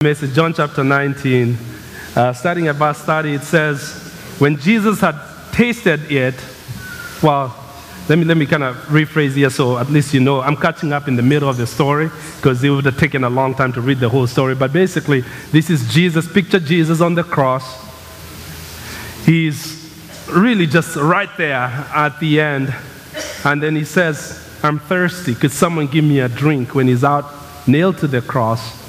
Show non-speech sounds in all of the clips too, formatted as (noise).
message, John chapter 19, uh, starting at verse 30, it says, When Jesus had tasted it, well, let me, let me kind of rephrase here so at least you know. I'm catching up in the middle of the story because it would have taken a long time to read the whole story. But basically, this is Jesus. Picture Jesus on the cross. He's really just right there at the end. And then he says, I'm thirsty. Could someone give me a drink when he's out nailed to the cross?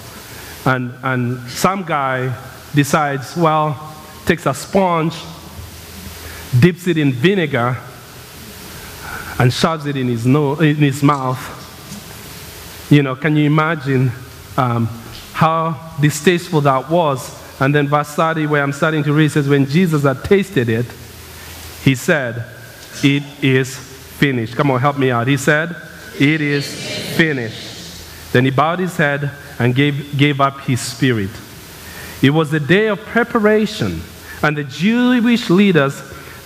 And, and some guy decides, well, takes a sponge, dips it in vinegar, and shoves it in his, nose, in his mouth. You know, can you imagine um, how distasteful that was? And then verse 30, where I'm starting to read, says, When Jesus had tasted it, he said, It is finished. Come on, help me out. He said, It is finished. Then he bowed his head and gave, gave up his spirit. It was the day of preparation, and the Jewish leaders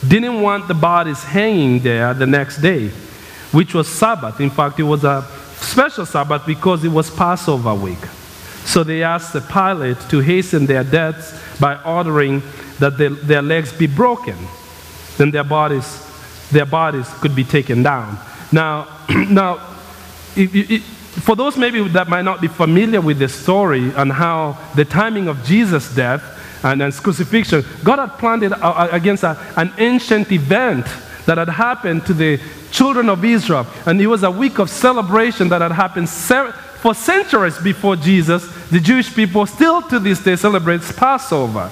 didn't want the bodies hanging there the next day, which was Sabbath. In fact, it was a special Sabbath because it was Passover week. So they asked the Pilate to hasten their deaths by ordering that their, their legs be broken. Then their bodies, their bodies could be taken down. Now, (clears throat) now it, for those maybe that might not be familiar with the story and how the timing of Jesus' death and his crucifixion, God had planned it uh, uh, against a, an ancient event that had happened to the children of Israel. And it was a week of celebration that had happened for centuries before Jesus. The Jewish people still to this day celebrates Passover.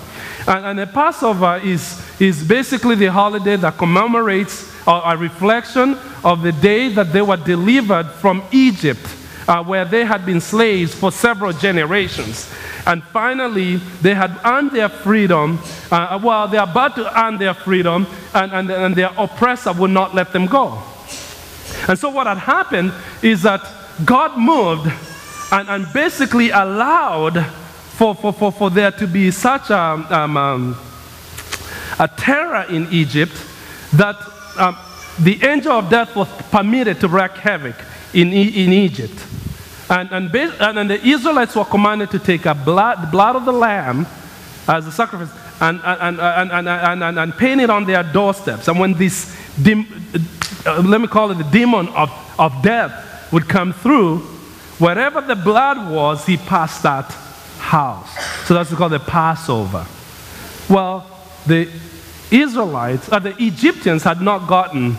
And, and the Passover is, is basically the holiday that commemorates a, a reflection of the day that they were delivered from Egypt uh, where they had been slaves for several generations. And finally, they had earned their freedom. Uh, well, they're about to earn their freedom, and, and, and their oppressor would not let them go. And so, what had happened is that God moved and, and basically allowed for, for, for, for there to be such a, um, um, a terror in Egypt that um, the angel of death was permitted to wreak havoc in, in Egypt. And, and, and, the Israelites were commanded to take a blood, blood of the lamb as a sacrifice and, and, and, and, and, and, paint it on their doorsteps. And when this, uh, let me call it the demon of, of death would come through, wherever the blood was, he passed that house. So that's called the Passover. Well, the Israelites, or the Egyptians had not gotten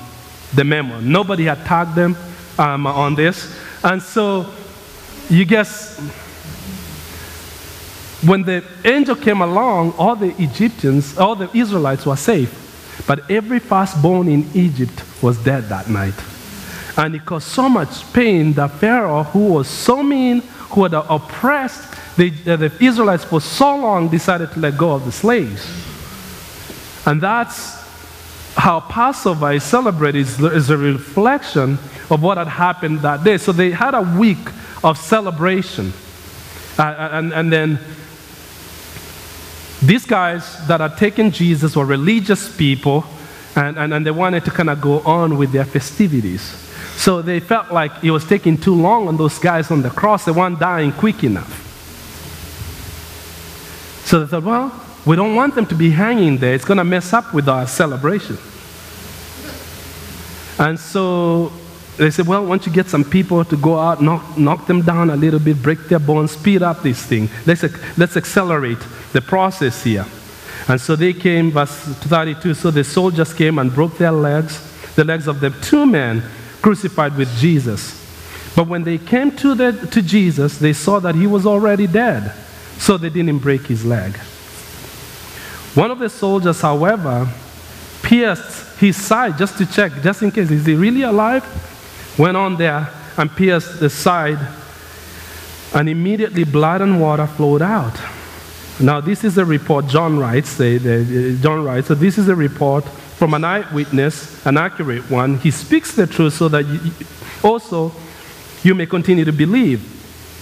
the memo. Nobody had tagged them um, on this. And so you guess when the angel came along, all the Egyptians, all the Israelites were safe. But every firstborn in Egypt was dead that night. And it caused so much pain that Pharaoh, who was so mean, who had oppressed the, the Israelites for so long, decided to let go of the slaves. And that's how Passover is celebrated, is a reflection of what had happened that day. So they had a week of celebration. Uh, and, and then these guys that had taken Jesus were religious people, and, and, and they wanted to kind of go on with their festivities. So they felt like it was taking too long on those guys on the cross. They weren't dying quick enough. So they thought, well, we don't want them to be hanging there. It's going to mess up with our celebration. And so they said, well, once you get some people to go out, knock, knock them down a little bit, break their bones, speed up this thing. Let's, let's accelerate the process here. And so they came, verse 32. So the soldiers came and broke their legs, the legs of the two men crucified with Jesus. But when they came to, the, to Jesus, they saw that he was already dead. So they didn't break his leg. One of the soldiers, however, pierced his side just to check, just in case, is he really alive? went on there and pierced the side, and immediately blood and water flowed out. Now, this is a report John writes. The, uh, the, uh, John writes. So this is a report from an eyewitness, an accurate one. He speaks the truth so that you, also you may continue to believe.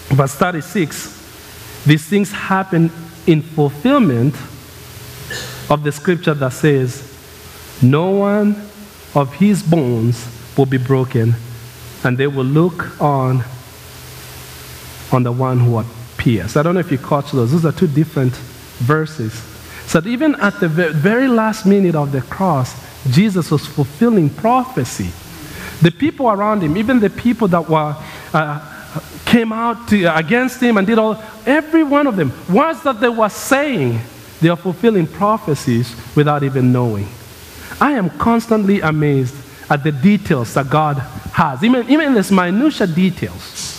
Verse 36. These things happen in fulfillment of the scripture that says, "No one of his bones will be broken." and they will look on on the one who pierced. I don't know if you caught those. Those are two different verses. So even at the very last minute of the cross, Jesus was fulfilling prophecy. The people around him, even the people that were uh, came out to, against him and did all, every one of them, words that they were saying, they are fulfilling prophecies without even knowing. I am constantly amazed at the details that God has, even, even this minutia details.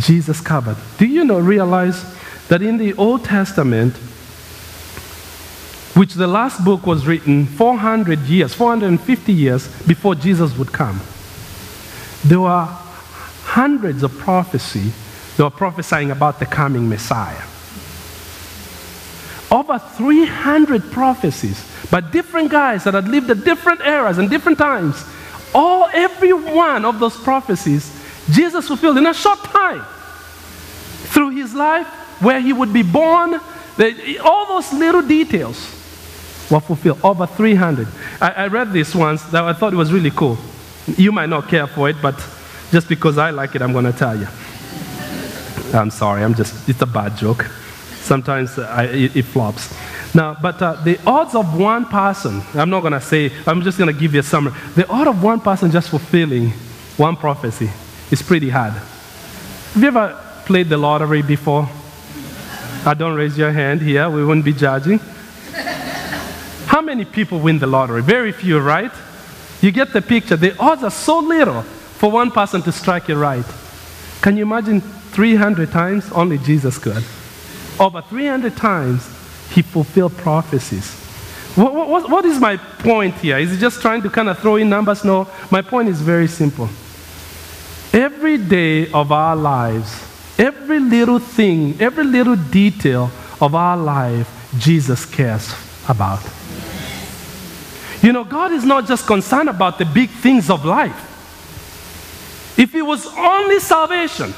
Jesus covered. Do you not realize that in the Old Testament, which the last book was written 400 years, 450 years before Jesus would come, there were hundreds of prophecy that were prophesying about the coming Messiah. Over 300 prophecies by different guys that had lived at different eras and different times. All, every one of those prophecies, Jesus fulfilled in a short time through his life, where he would be born. The, all those little details were fulfilled. Over 300. I, I read this once that I thought it was really cool. You might not care for it, but just because I like it, I'm going to tell you. I'm sorry, I'm just, it's a bad joke. Sometimes I, it, it, flops. Now, but uh, the odds of one person, I'm not going to say, I'm just going to give you a summary. The odds of one person just fulfilling one prophecy is pretty hard. Have you ever played the lottery before? I don't raise your hand here, we wouldn't be judging. How many people win the lottery? Very few, right? You get the picture. The odds are so little for one person to strike it right. Can you imagine 300 times? Only Jesus could. Over 300 times, he fulfilled prophecies. What, what, what is my point here? Is he just trying to kind of throw in numbers? No, my point is very simple. Every day of our lives, every little thing, every little detail of our life, Jesus cares about. You know, God is not just concerned about the big things of life. If it was only salvation,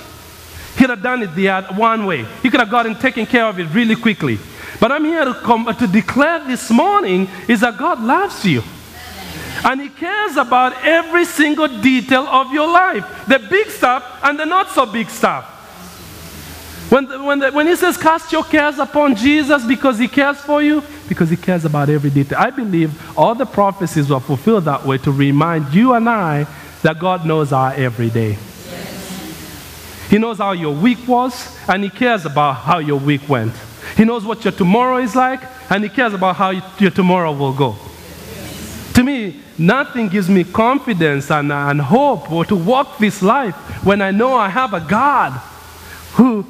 He'd have done it the one way. He could have gotten taken care of it really quickly. But I'm here to, come, uh, to declare this morning is that God loves you. And He cares about every single detail of your life the big stuff and the not so big stuff. When, the, when, the, when he says, Cast your cares upon Jesus because he cares for you, because he cares about every detail. I believe all the prophecies were fulfilled that way to remind you and I that God knows our everyday. Yes. He knows how your week was, and he cares about how your week went. He knows what your tomorrow is like, and he cares about how your tomorrow will go. To me, nothing gives me confidence and, and hope or to walk this life when I know I have a God who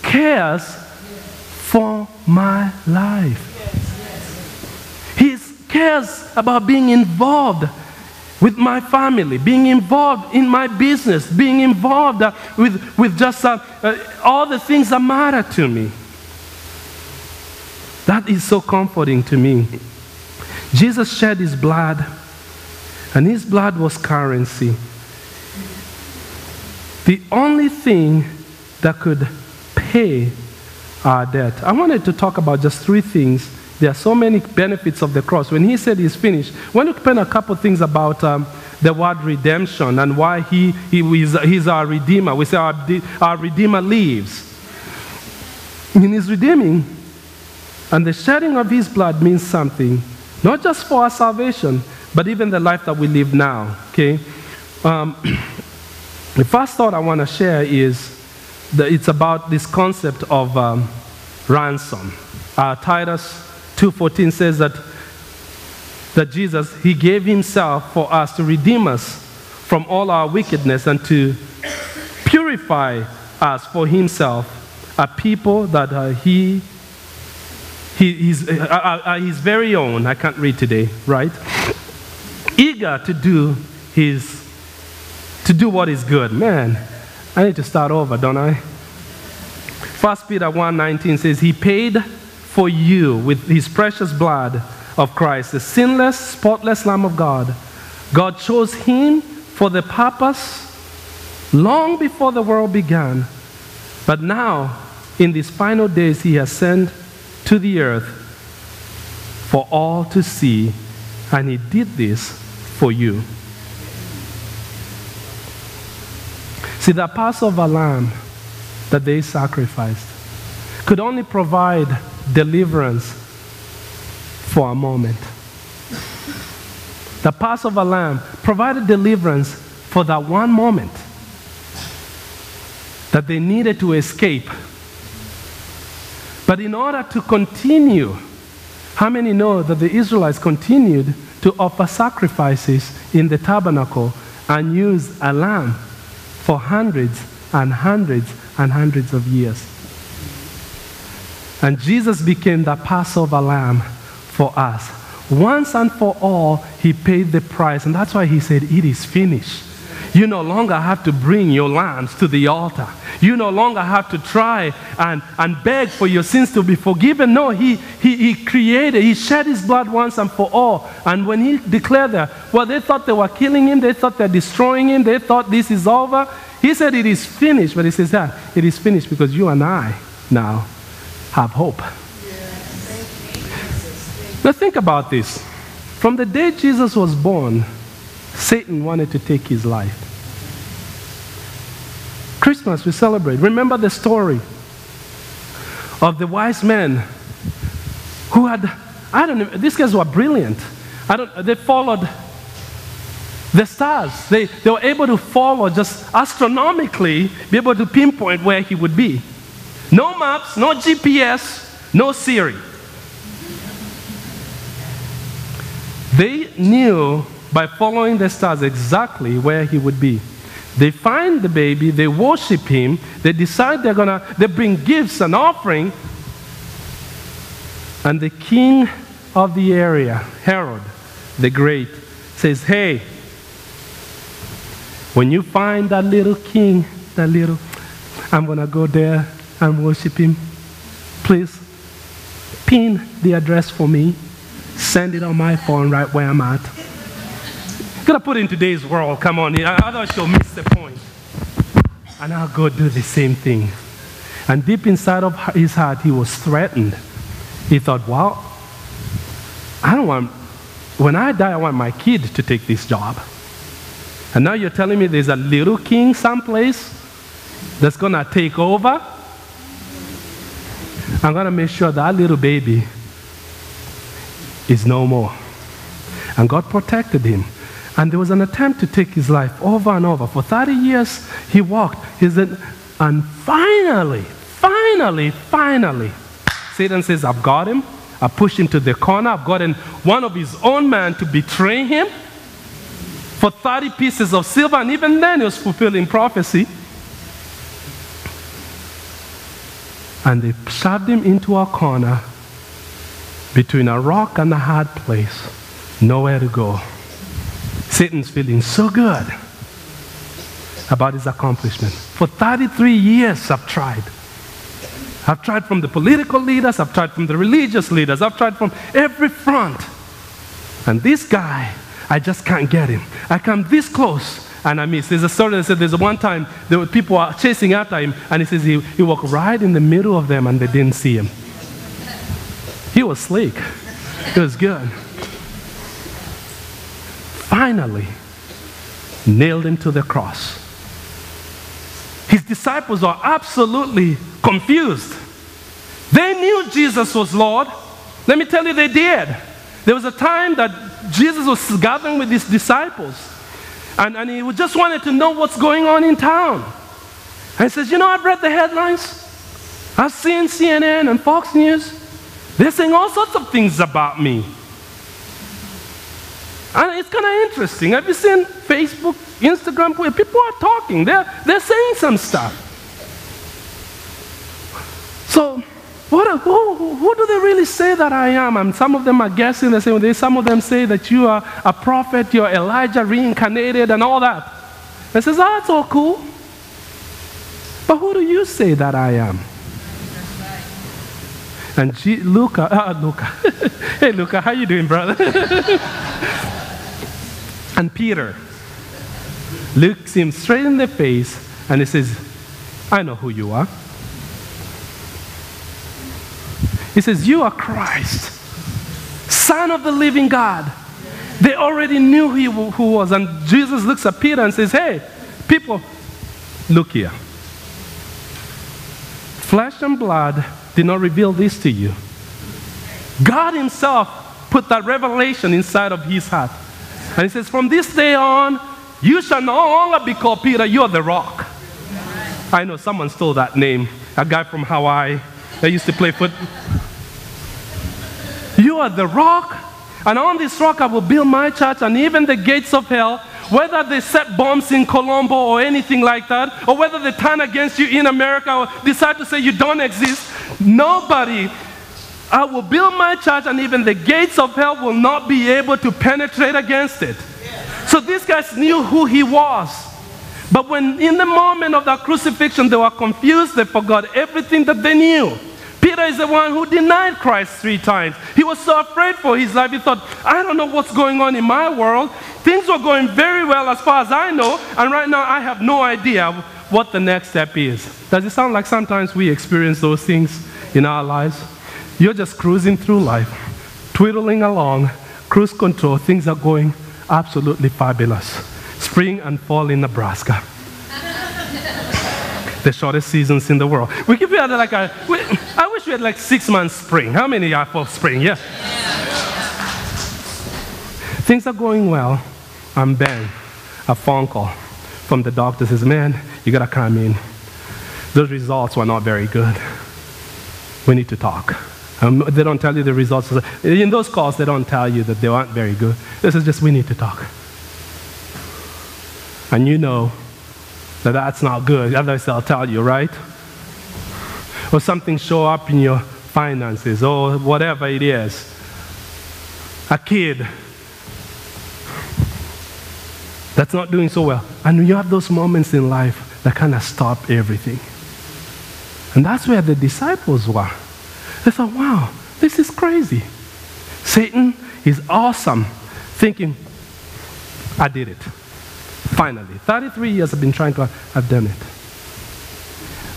cares for my life. He cares about being involved with my family, being involved in my business, being involved uh, with, with just uh, uh, all the things that matter to me. That is so comforting to me. Jesus shed his blood, and his blood was currency. The only thing that could pay our debt. I wanted to talk about just three things. There are so many benefits of the cross. When he said he's finished, I want to explain a couple things about um, the word redemption and why he, he is, he's our redeemer. We say our, our redeemer lives. In his redeeming, and the shedding of his blood means something, not just for our salvation, but even the life that we live now. Okay? Um, (clears throat) the first thought I want to share is that it's about this concept of um, ransom. Uh, Titus 2.14 says that, that Jesus, he gave himself for us to redeem us from all our wickedness and to purify us for himself, a people that uh, he, he he's, uh, uh, uh, his very own, I can't read today, right? Eager to do his, to do what is good. Man, I need to start over, don't I? 1 Peter 1:19 says, He paid for you with his precious blood of Christ, the sinless, spotless Lamb of God. God chose him for the purpose long before the world began. But now, in these final days, he has sent to the earth for all to see, and he did this for you. See, the Passover lamb that they sacrificed could only provide deliverance for a moment. The Passover lamb provided deliverance for that one moment that they needed to escape. But in order to continue, how many know that the Israelites continued to offer sacrifices in the tabernacle and use a lamb for hundreds and hundreds and hundreds of years? And Jesus became the Passover lamb for us. Once and for all, he paid the price. And that's why he said, It is finished. You no longer have to bring your lambs to the altar. You no longer have to try and, and beg for your sins to be forgiven. No, he, he, he created, He shed His blood once and for all. And when He declared that, well, they thought they were killing Him, they thought they're destroying Him, they thought this is over. He said it is finished, but He says that it is finished because you and I now have hope. Now think about this. From the day Jesus was born, Satan wanted to take his life. Christmas, we celebrate. Remember the story of the wise men who had, I don't know, these guys were brilliant. I don't, they followed the stars. They, they were able to follow just astronomically, be able to pinpoint where he would be. No maps, no GPS, no Siri. They knew by following the stars exactly where he would be. They find the baby, they worship him, they decide they're gonna, they bring gifts and offering. And the king of the area, Herod the Great, says, Hey, when you find that little king, that little, I'm gonna go there and worship him. Please pin the address for me. Send it on my phone right where I'm at. Gotta put it in today's world, come on, otherwise you'll miss the point. And I'll go do the same thing. And deep inside of his heart, he was threatened. He thought, well, I don't want, when I die, I want my kid to take this job. And now you're telling me there's a little king someplace that's gonna take over? I'm gonna make sure that little baby is no more. And God protected him. And there was an attempt to take his life over and over. For 30 years, he walked. He said, and finally, finally, finally, Satan says, I've got him. I pushed him to the corner. I've gotten one of his own men to betray him for 30 pieces of silver. And even then, he was fulfilling prophecy. And they shoved him into a corner between a rock and a hard place, nowhere to go. Satan's feeling so good about his accomplishment. For 33 years, I've tried. I've tried from the political leaders, I've tried from the religious leaders, I've tried from every front. And this guy, I just can't get him. I come this close and I miss. There's a story that said there's one time were people are chasing after him, and he says he, he walked right in the middle of them and they didn't see him. He was sleek. It was good. Finally, nailed him to the cross. His disciples are absolutely confused. They knew Jesus was Lord. Let me tell you, they did. There was a time that Jesus was gathering with his disciples, and, and he just wanted to know what's going on in town. And he says, You know, I've read the headlines, I've seen CNN and Fox News. They're saying all sorts of things about me. And it's kind of interesting. Have you seen Facebook, Instagram, where people are talking? They're, they're saying some stuff. So, what, who, who do they really say that I am? And some of them are guessing. They say, some of them say that you are a prophet, you're Elijah reincarnated, and all that. And says, oh, that's all cool. But who do you say that I am? And G- Luca, ah, Luca. (laughs) hey, Luca, how you doing, brother? (laughs) and Peter looks him straight in the face and he says, I know who you are. He says, You are Christ, Son of the living God. They already knew who he was. And Jesus looks at Peter and says, Hey, people, look here. Flesh and blood did not reveal this to you. God Himself put that revelation inside of His heart. And He says, From this day on, you shall no longer be called Peter, you're the rock. I know someone stole that name. A guy from Hawaii that used to play foot. You are the rock, and on this rock I will build my church, and even the gates of hell, whether they set bombs in Colombo or anything like that, or whether they turn against you in America or decide to say you don't exist, nobody. I will build my church, and even the gates of hell will not be able to penetrate against it. So these guys knew who he was. But when in the moment of that crucifixion, they were confused, they forgot everything that they knew. Peter is the one who denied Christ three times. He was so afraid for his life. He thought, I don't know what's going on in my world. Things were going very well as far as I know, and right now I have no idea what the next step is. Does it sound like sometimes we experience those things in our lives? You're just cruising through life, twiddling along, cruise control, things are going absolutely fabulous. Spring and fall in Nebraska the shortest seasons in the world. We could be at like a, we, I wish we had like six months spring. How many are for spring? Yeah. Things are going well. I'm Ben, a phone call from the doctor says, man, you gotta come in. Those results were not very good. We need to talk. Um, they don't tell you the results. In those calls, they don't tell you that they aren't very good. This is just, we need to talk. And you know that that's not good. Otherwise, I'll tell you, right? Or something show up in your finances or whatever it is. A kid that's not doing so well. And you have those moments in life that kind of stop everything. And that's where the disciples were. They thought, wow, this is crazy. Satan is awesome. Thinking, I did it. Finally, 33 years I've been trying to I've done it.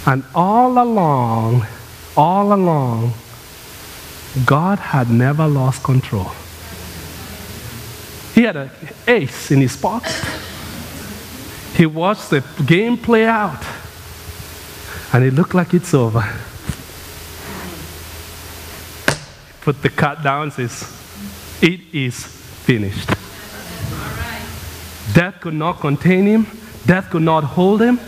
And all along, all along, God had never lost control. He had an ace in his pocket. He watched the game play out, and it looked like it's over. Put the cut down, says, It is finished. Death could not contain him, death could not hold him.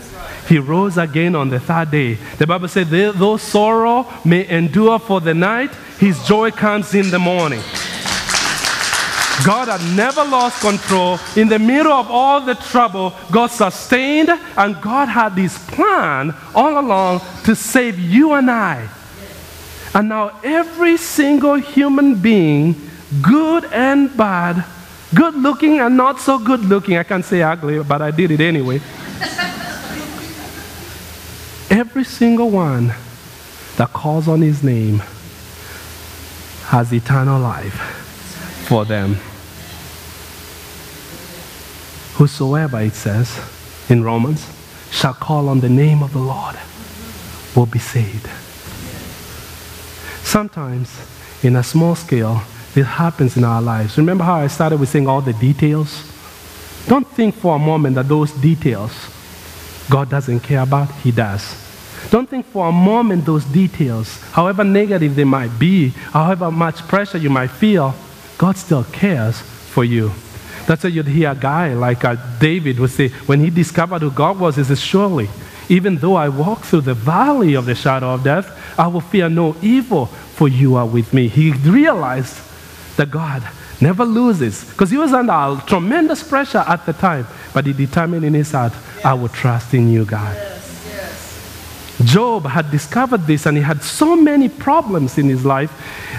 He rose again on the third day. The Bible said, though sorrow may endure for the night, his joy comes in the morning. God had never lost control. In the middle of all the trouble, God sustained, and God had this plan all along to save you and I. And now, every single human being, good and bad, Good looking and not so good looking. I can't say ugly, but I did it anyway. Every single one that calls on his name has eternal life for them. Whosoever, it says in Romans, shall call on the name of the Lord will be saved. Sometimes, in a small scale, it happens in our lives. Remember how I started with saying all the details? Don't think for a moment that those details God doesn't care about, He does. Don't think for a moment those details, however negative they might be, however much pressure you might feel, God still cares for you. That's why you'd hear a guy like uh, David would say, when he discovered who God was, he says, Surely, even though I walk through the valley of the shadow of death, I will fear no evil, for you are with me. He realized that God never loses because he was under tremendous pressure at the time, but he determined in his heart, I will trust in you, God. Job had discovered this and he had so many problems in his life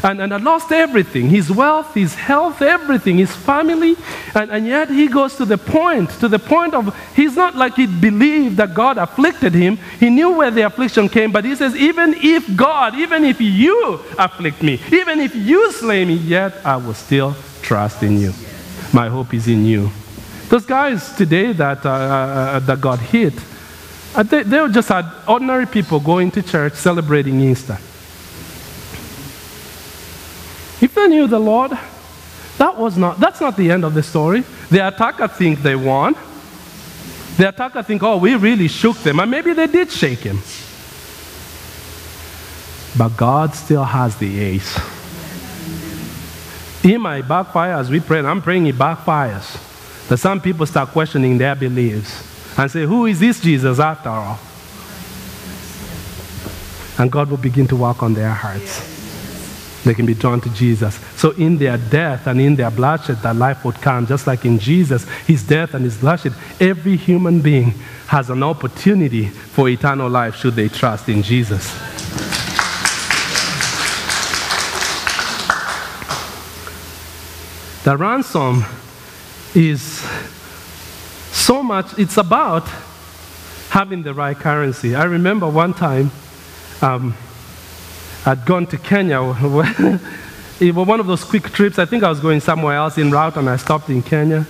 and, and had lost everything his wealth, his health, everything, his family. And, and yet he goes to the point, to the point of he's not like he believed that God afflicted him. He knew where the affliction came, but he says, Even if God, even if you afflict me, even if you slay me, yet I will still trust in you. My hope is in you. Those guys today that, uh, uh, that got hit, uh, they, they were just ordinary people going to church celebrating Easter. If they knew the Lord, that was not, that's not the end of the story. The attacker think they won. The attacker think, oh, we really shook them. And maybe they did shake him. but God still has the ace. It might backfire as we pray, and I'm praying it backfires. That some people start questioning their beliefs and say, Who is this Jesus after all? And God will begin to work on their hearts. They can be drawn to Jesus. So, in their death and in their bloodshed, that life would come. Just like in Jesus, his death and his bloodshed, every human being has an opportunity for eternal life should they trust in Jesus. The ransom is so much, it's about having the right currency. I remember one time um, I'd gone to Kenya. (laughs) it was one of those quick trips. I think I was going somewhere else in route and I stopped in Kenya.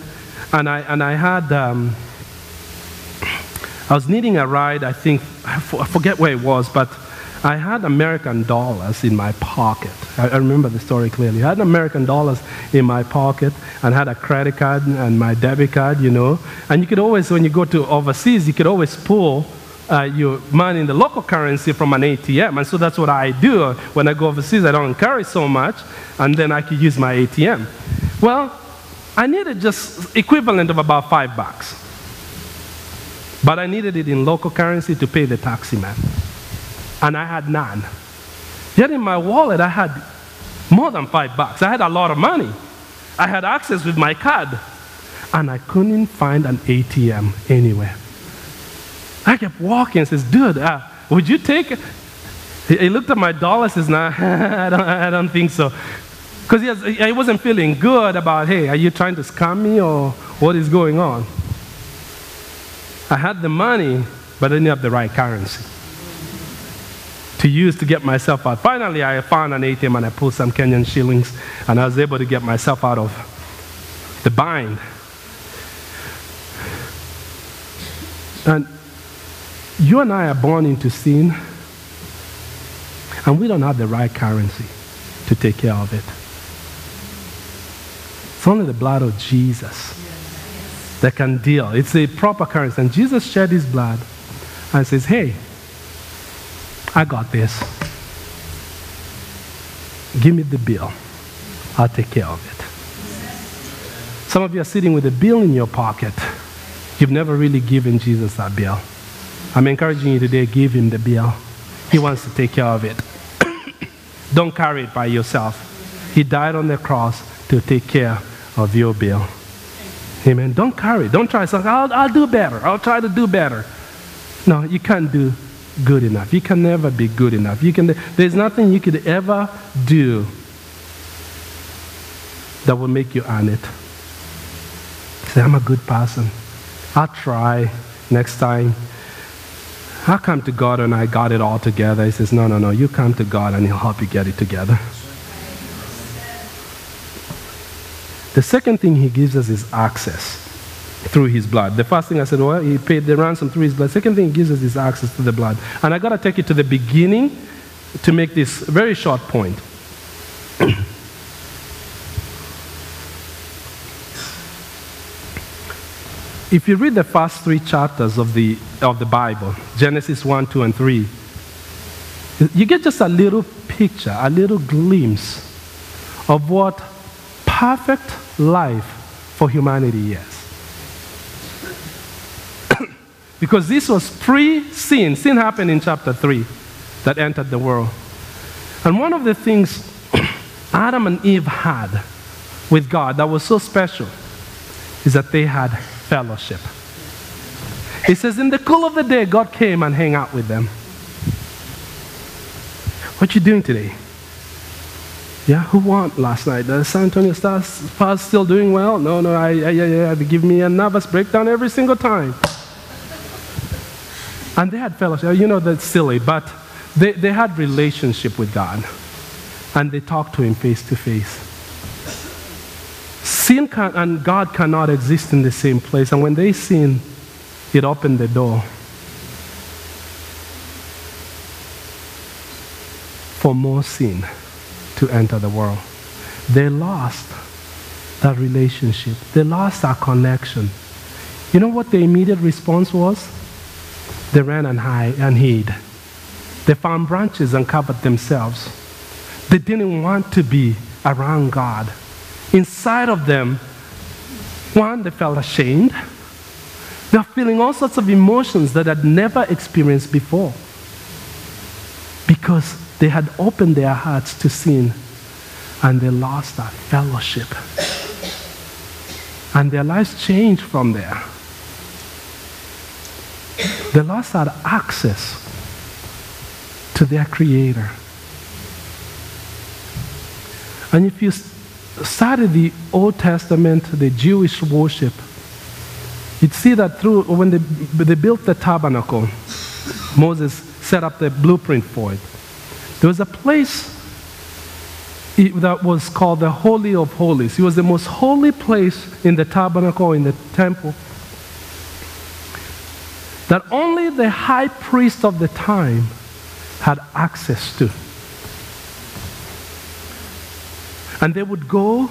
And I, and I had, um, I was needing a ride, I think, I forget where it was, but I had American dollars in my pocket. I, I, remember the story clearly. I had American dollars in my pocket and had a credit card and my debit card, you know. And you could always, when you go to overseas, you could always pull uh, your money in the local currency from an ATM. And so that's what I do. When I go overseas, I don't carry so much, and then I could use my ATM. Well, I needed just equivalent of about five bucks. But I needed it in local currency to pay the taxi man and I had none. Yet in my wallet, I had more than five bucks. I had a lot of money. I had access with my card, and I couldn't find an ATM anywhere. I kept walking and says, dude, uh, would you take it? He looked at my dollar and says, nah, (laughs) I, don't, I don't think so. Because he, he wasn't feeling good about, hey, are you trying to scam me or what is going on? I had the money, but I didn't have the right currency to use to get myself out. Finally, I found an ATM and I pulled some Kenyan shillings and I was able to get myself out of the bind. And you and I are born into sin, and we don't have the right currency to take care of it. It's only the blood of Jesus that can deal. It's a proper currency. And Jesus shed his blood and says, hey, I got this. Give me the bill. I'll take care of it. Some of you are sitting with a bill in your pocket. You've never really given Jesus that bill. I'm encouraging you today, give him the bill. He wants to take care of it. (coughs) Don't carry it by yourself. He died on the cross to take care of your bill. Amen. Don't carry it. Don't try something. I'll, I'll do better. I'll try to do better. No, you can't do good enough. You can never be good enough. You can, there's nothing you could ever do that will make you earn it. Say, I'm a good person. I'll try next time. I'll come to God and I got it all together. He says, No, no, no. You come to God and He'll help you get it together. The second thing He gives us is access through his blood. The first thing I said, well, he paid the ransom through his blood. Second thing he gives us is access to the blood. And I got to take you to the beginning to make this very short point. (clears throat) if you read the first three chapters of the, of the Bible, Genesis 1, 2, and 3, you get just a little picture, a little glimpse of what perfect life for humanity is. Because this was pre sin. Sin happened in chapter 3 that entered the world. And one of the things (clears throat) Adam and Eve had with God that was so special is that they had fellowship. It says, in the cool of the day, God came and hang out with them. What you doing today? Yeah, who won last night? The San Antonio Stars, Stars still doing well? No, no, I, I, I, I, give me a nervous breakdown every single time. And they had fellowship. You know, that's silly, but they, they had relationship with God. And they talked to him face to face. Sin can, and God cannot exist in the same place. And when they sin, it opened the door for more sin to enter the world. They lost that relationship. They lost that connection. You know what the immediate response was? They ran and, hide, and hid. They found branches and covered themselves. They didn't want to be around God. Inside of them, one, they felt ashamed. They're feeling all sorts of emotions that had never experienced before because they had opened their hearts to sin and they lost that fellowship. And their lives changed from there. They lost that access to their Creator. And if you study the Old Testament, the Jewish worship, you'd see that through when they, they built the tabernacle, Moses set up the blueprint for it. There was a place that was called the Holy of Holies. It was the most holy place in the tabernacle, in the temple, that only the high priest of the time had access to. And they would go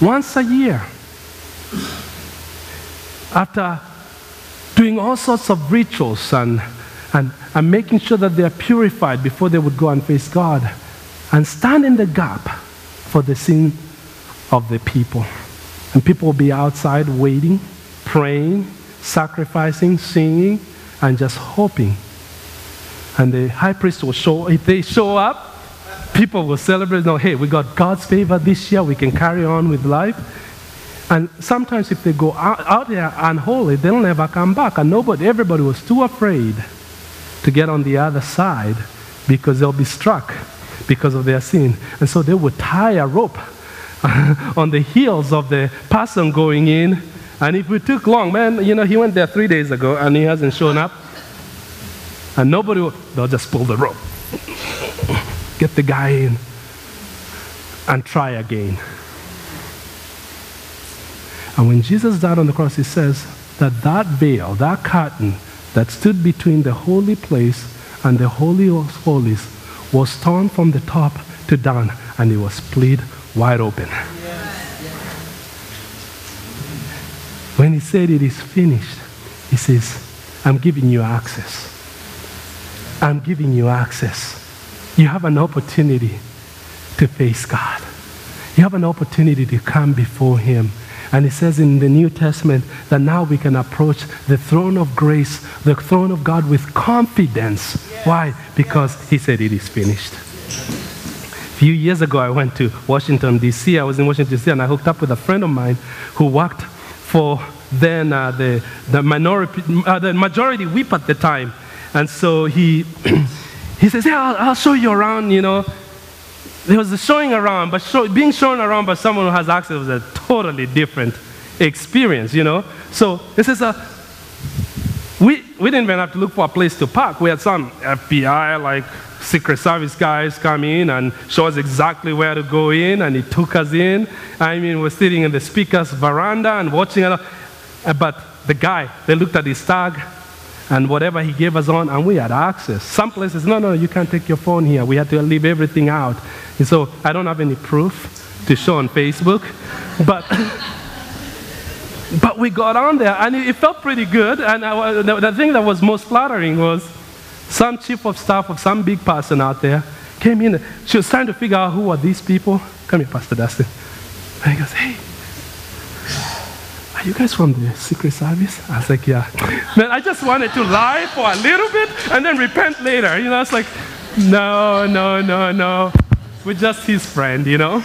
once a year after doing all sorts of rituals and, and, and making sure that they are purified before they would go and face God and stand in the gap for the sin of the people. And people will be outside waiting, praying, sacrificing, singing, and just hoping. And the high priest will show, if they show up, people will celebrate, no, hey, we got God's favor this year, we can carry on with life. And sometimes if they go out, out there unholy, they'll never come back. And nobody, everybody was too afraid to get on the other side because they'll be struck because of their sin. And so they would tie a rope (laughs) on the heels of the person going in. And if it took long, man, you know, he went there three days ago and he hasn't shown up. And nobody, will, they'll just pull the rope (laughs) get the guy in, and try again. And when Jesus died on the cross, he says that that veil, that curtain that stood between the holy place and the Holy of Holies was torn from the top to down and it was split wide open. When he said it is finished, he says, I'm giving you access. I'm giving you access you have an opportunity to face God. You have an opportunity to come before Him. And it says in the New Testament that now we can approach the throne of grace, the throne of God with confidence. Why? Because He said it is finished. A few years ago, I went to Washington, D.C. I was in Washington, D.C., and I hooked up with a friend of mine who worked for then uh, the, the, minority, uh, the majority whip at the time. And so he. (clears throat) He says, Yeah, I'll, I'll show you around, you know. There was a showing around, but show, being shown around by someone who has access was a totally different experience, you know. So this is a, we, we didn't even have to look for a place to park. We had some FBI, like Secret Service guys come in and show us exactly where to go in, and he took us in. I mean, we're sitting in the speaker's veranda and watching it. Uh, but the guy, they looked at his tag, and whatever he gave us on, and we had access. Some places, no, no, you can't take your phone here. We had to leave everything out. And so I don't have any proof to show on Facebook, but. (coughs) but we got on there and it, felt pretty good. And I, the, the thing that was most flattering was some chief of staff of some big person out there came in. She was trying to figure out who are these people. Come here, Pastor Dustin. And he goes, hey, you guys from the Secret Service? I was like, yeah. Man, I just wanted to lie for a little bit and then repent later. You know, it's like, no, no, no, no. We're just his friend, you know?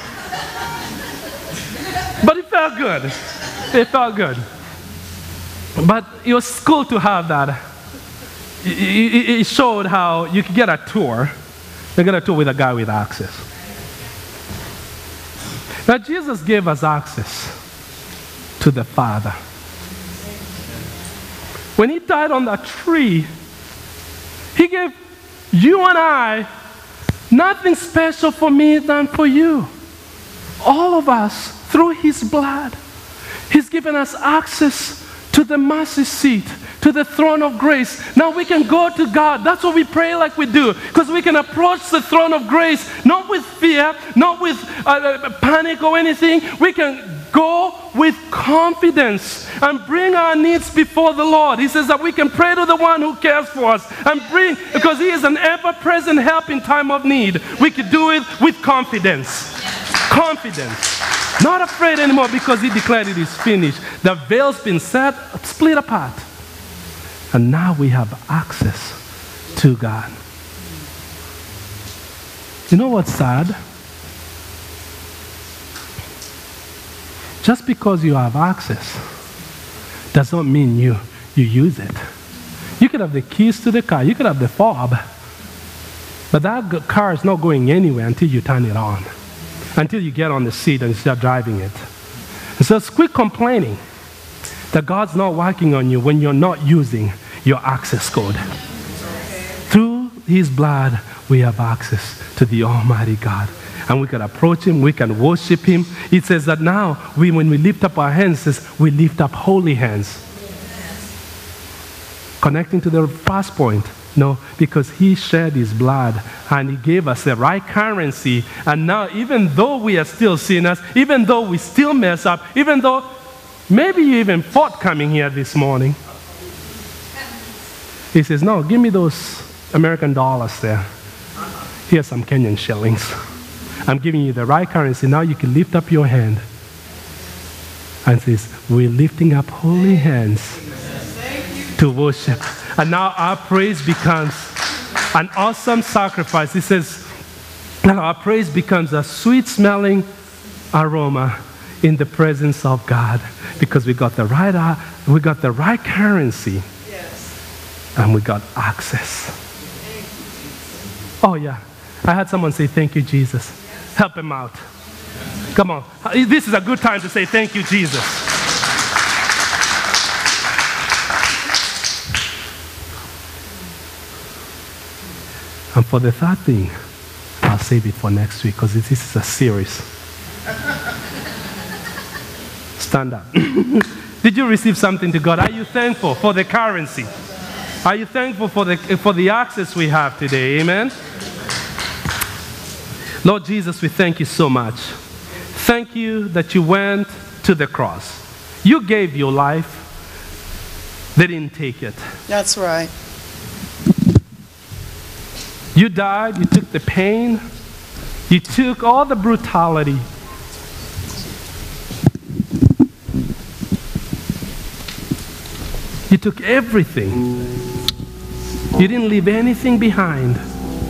But it felt good. It felt good. But it was cool to have that. It showed how you could get a tour. You get a tour with a guy with access. Now, Jesus gave us access to the Father. When he died on that tree, he gave you and I nothing special for me than for you. All of us, through his blood, he's given us access to the mercy seat, to the throne of grace. Now we can go to God. That's what we pray like we do, because we can approach the throne of grace not with fear, not with uh, uh panic or anything. We can go with confidence and bring our needs before the Lord. He says that we can pray to the one who cares for us and bring, because He is an ever present help in time of need. We can do it with confidence. Confidence. Not afraid anymore because He declared it is finished. The veil's been set, split apart. And now we have access to God. You know what's sad? Just because you have access does not mean you, you use it. You could have the keys to the car, you could have the fob, but that car is not going anywhere until you turn it on, until you get on the seat and start driving it. And so it's quit complaining that God's not working on you when you're not using your access code. Through His blood, we have access to the Almighty God and we can approach him, we can worship him. It says that now, we, when we lift up our hands, says we lift up holy hands. Connecting to the first point. No, because he shed his blood and he gave us the right currency. And now, even though we are still sinners, even though we still mess up, even though maybe you even fought coming here this morning, he says, No, give me those American dollars there. Here's some Kenyan shillings. I'm giving you the right currency. Now you can lift up your hand and says, We're lifting up holy hands to worship. And now our praise becomes an awesome sacrifice. He says, now our praise becomes a sweet smelling aroma in the presence of God because we got the right, uh, we got the right currency yes. and we got access. Oh, yeah. I had someone say, Thank you, Jesus. Help him out. Come on. This is a good time to say, Thank you, Jesus. And for the third thing, I'll save it for next week because this is a series. Stand up. (laughs) Did you receive something to God? Are you thankful for the currency? Are you thankful for the, for the access we have today? Amen? Lord Jesus, we thank you so much. Thank you that you went to the cross. You gave your life, they didn't take it. That's right. You died, you took the pain, you took all the brutality. You took everything. You didn't leave anything behind.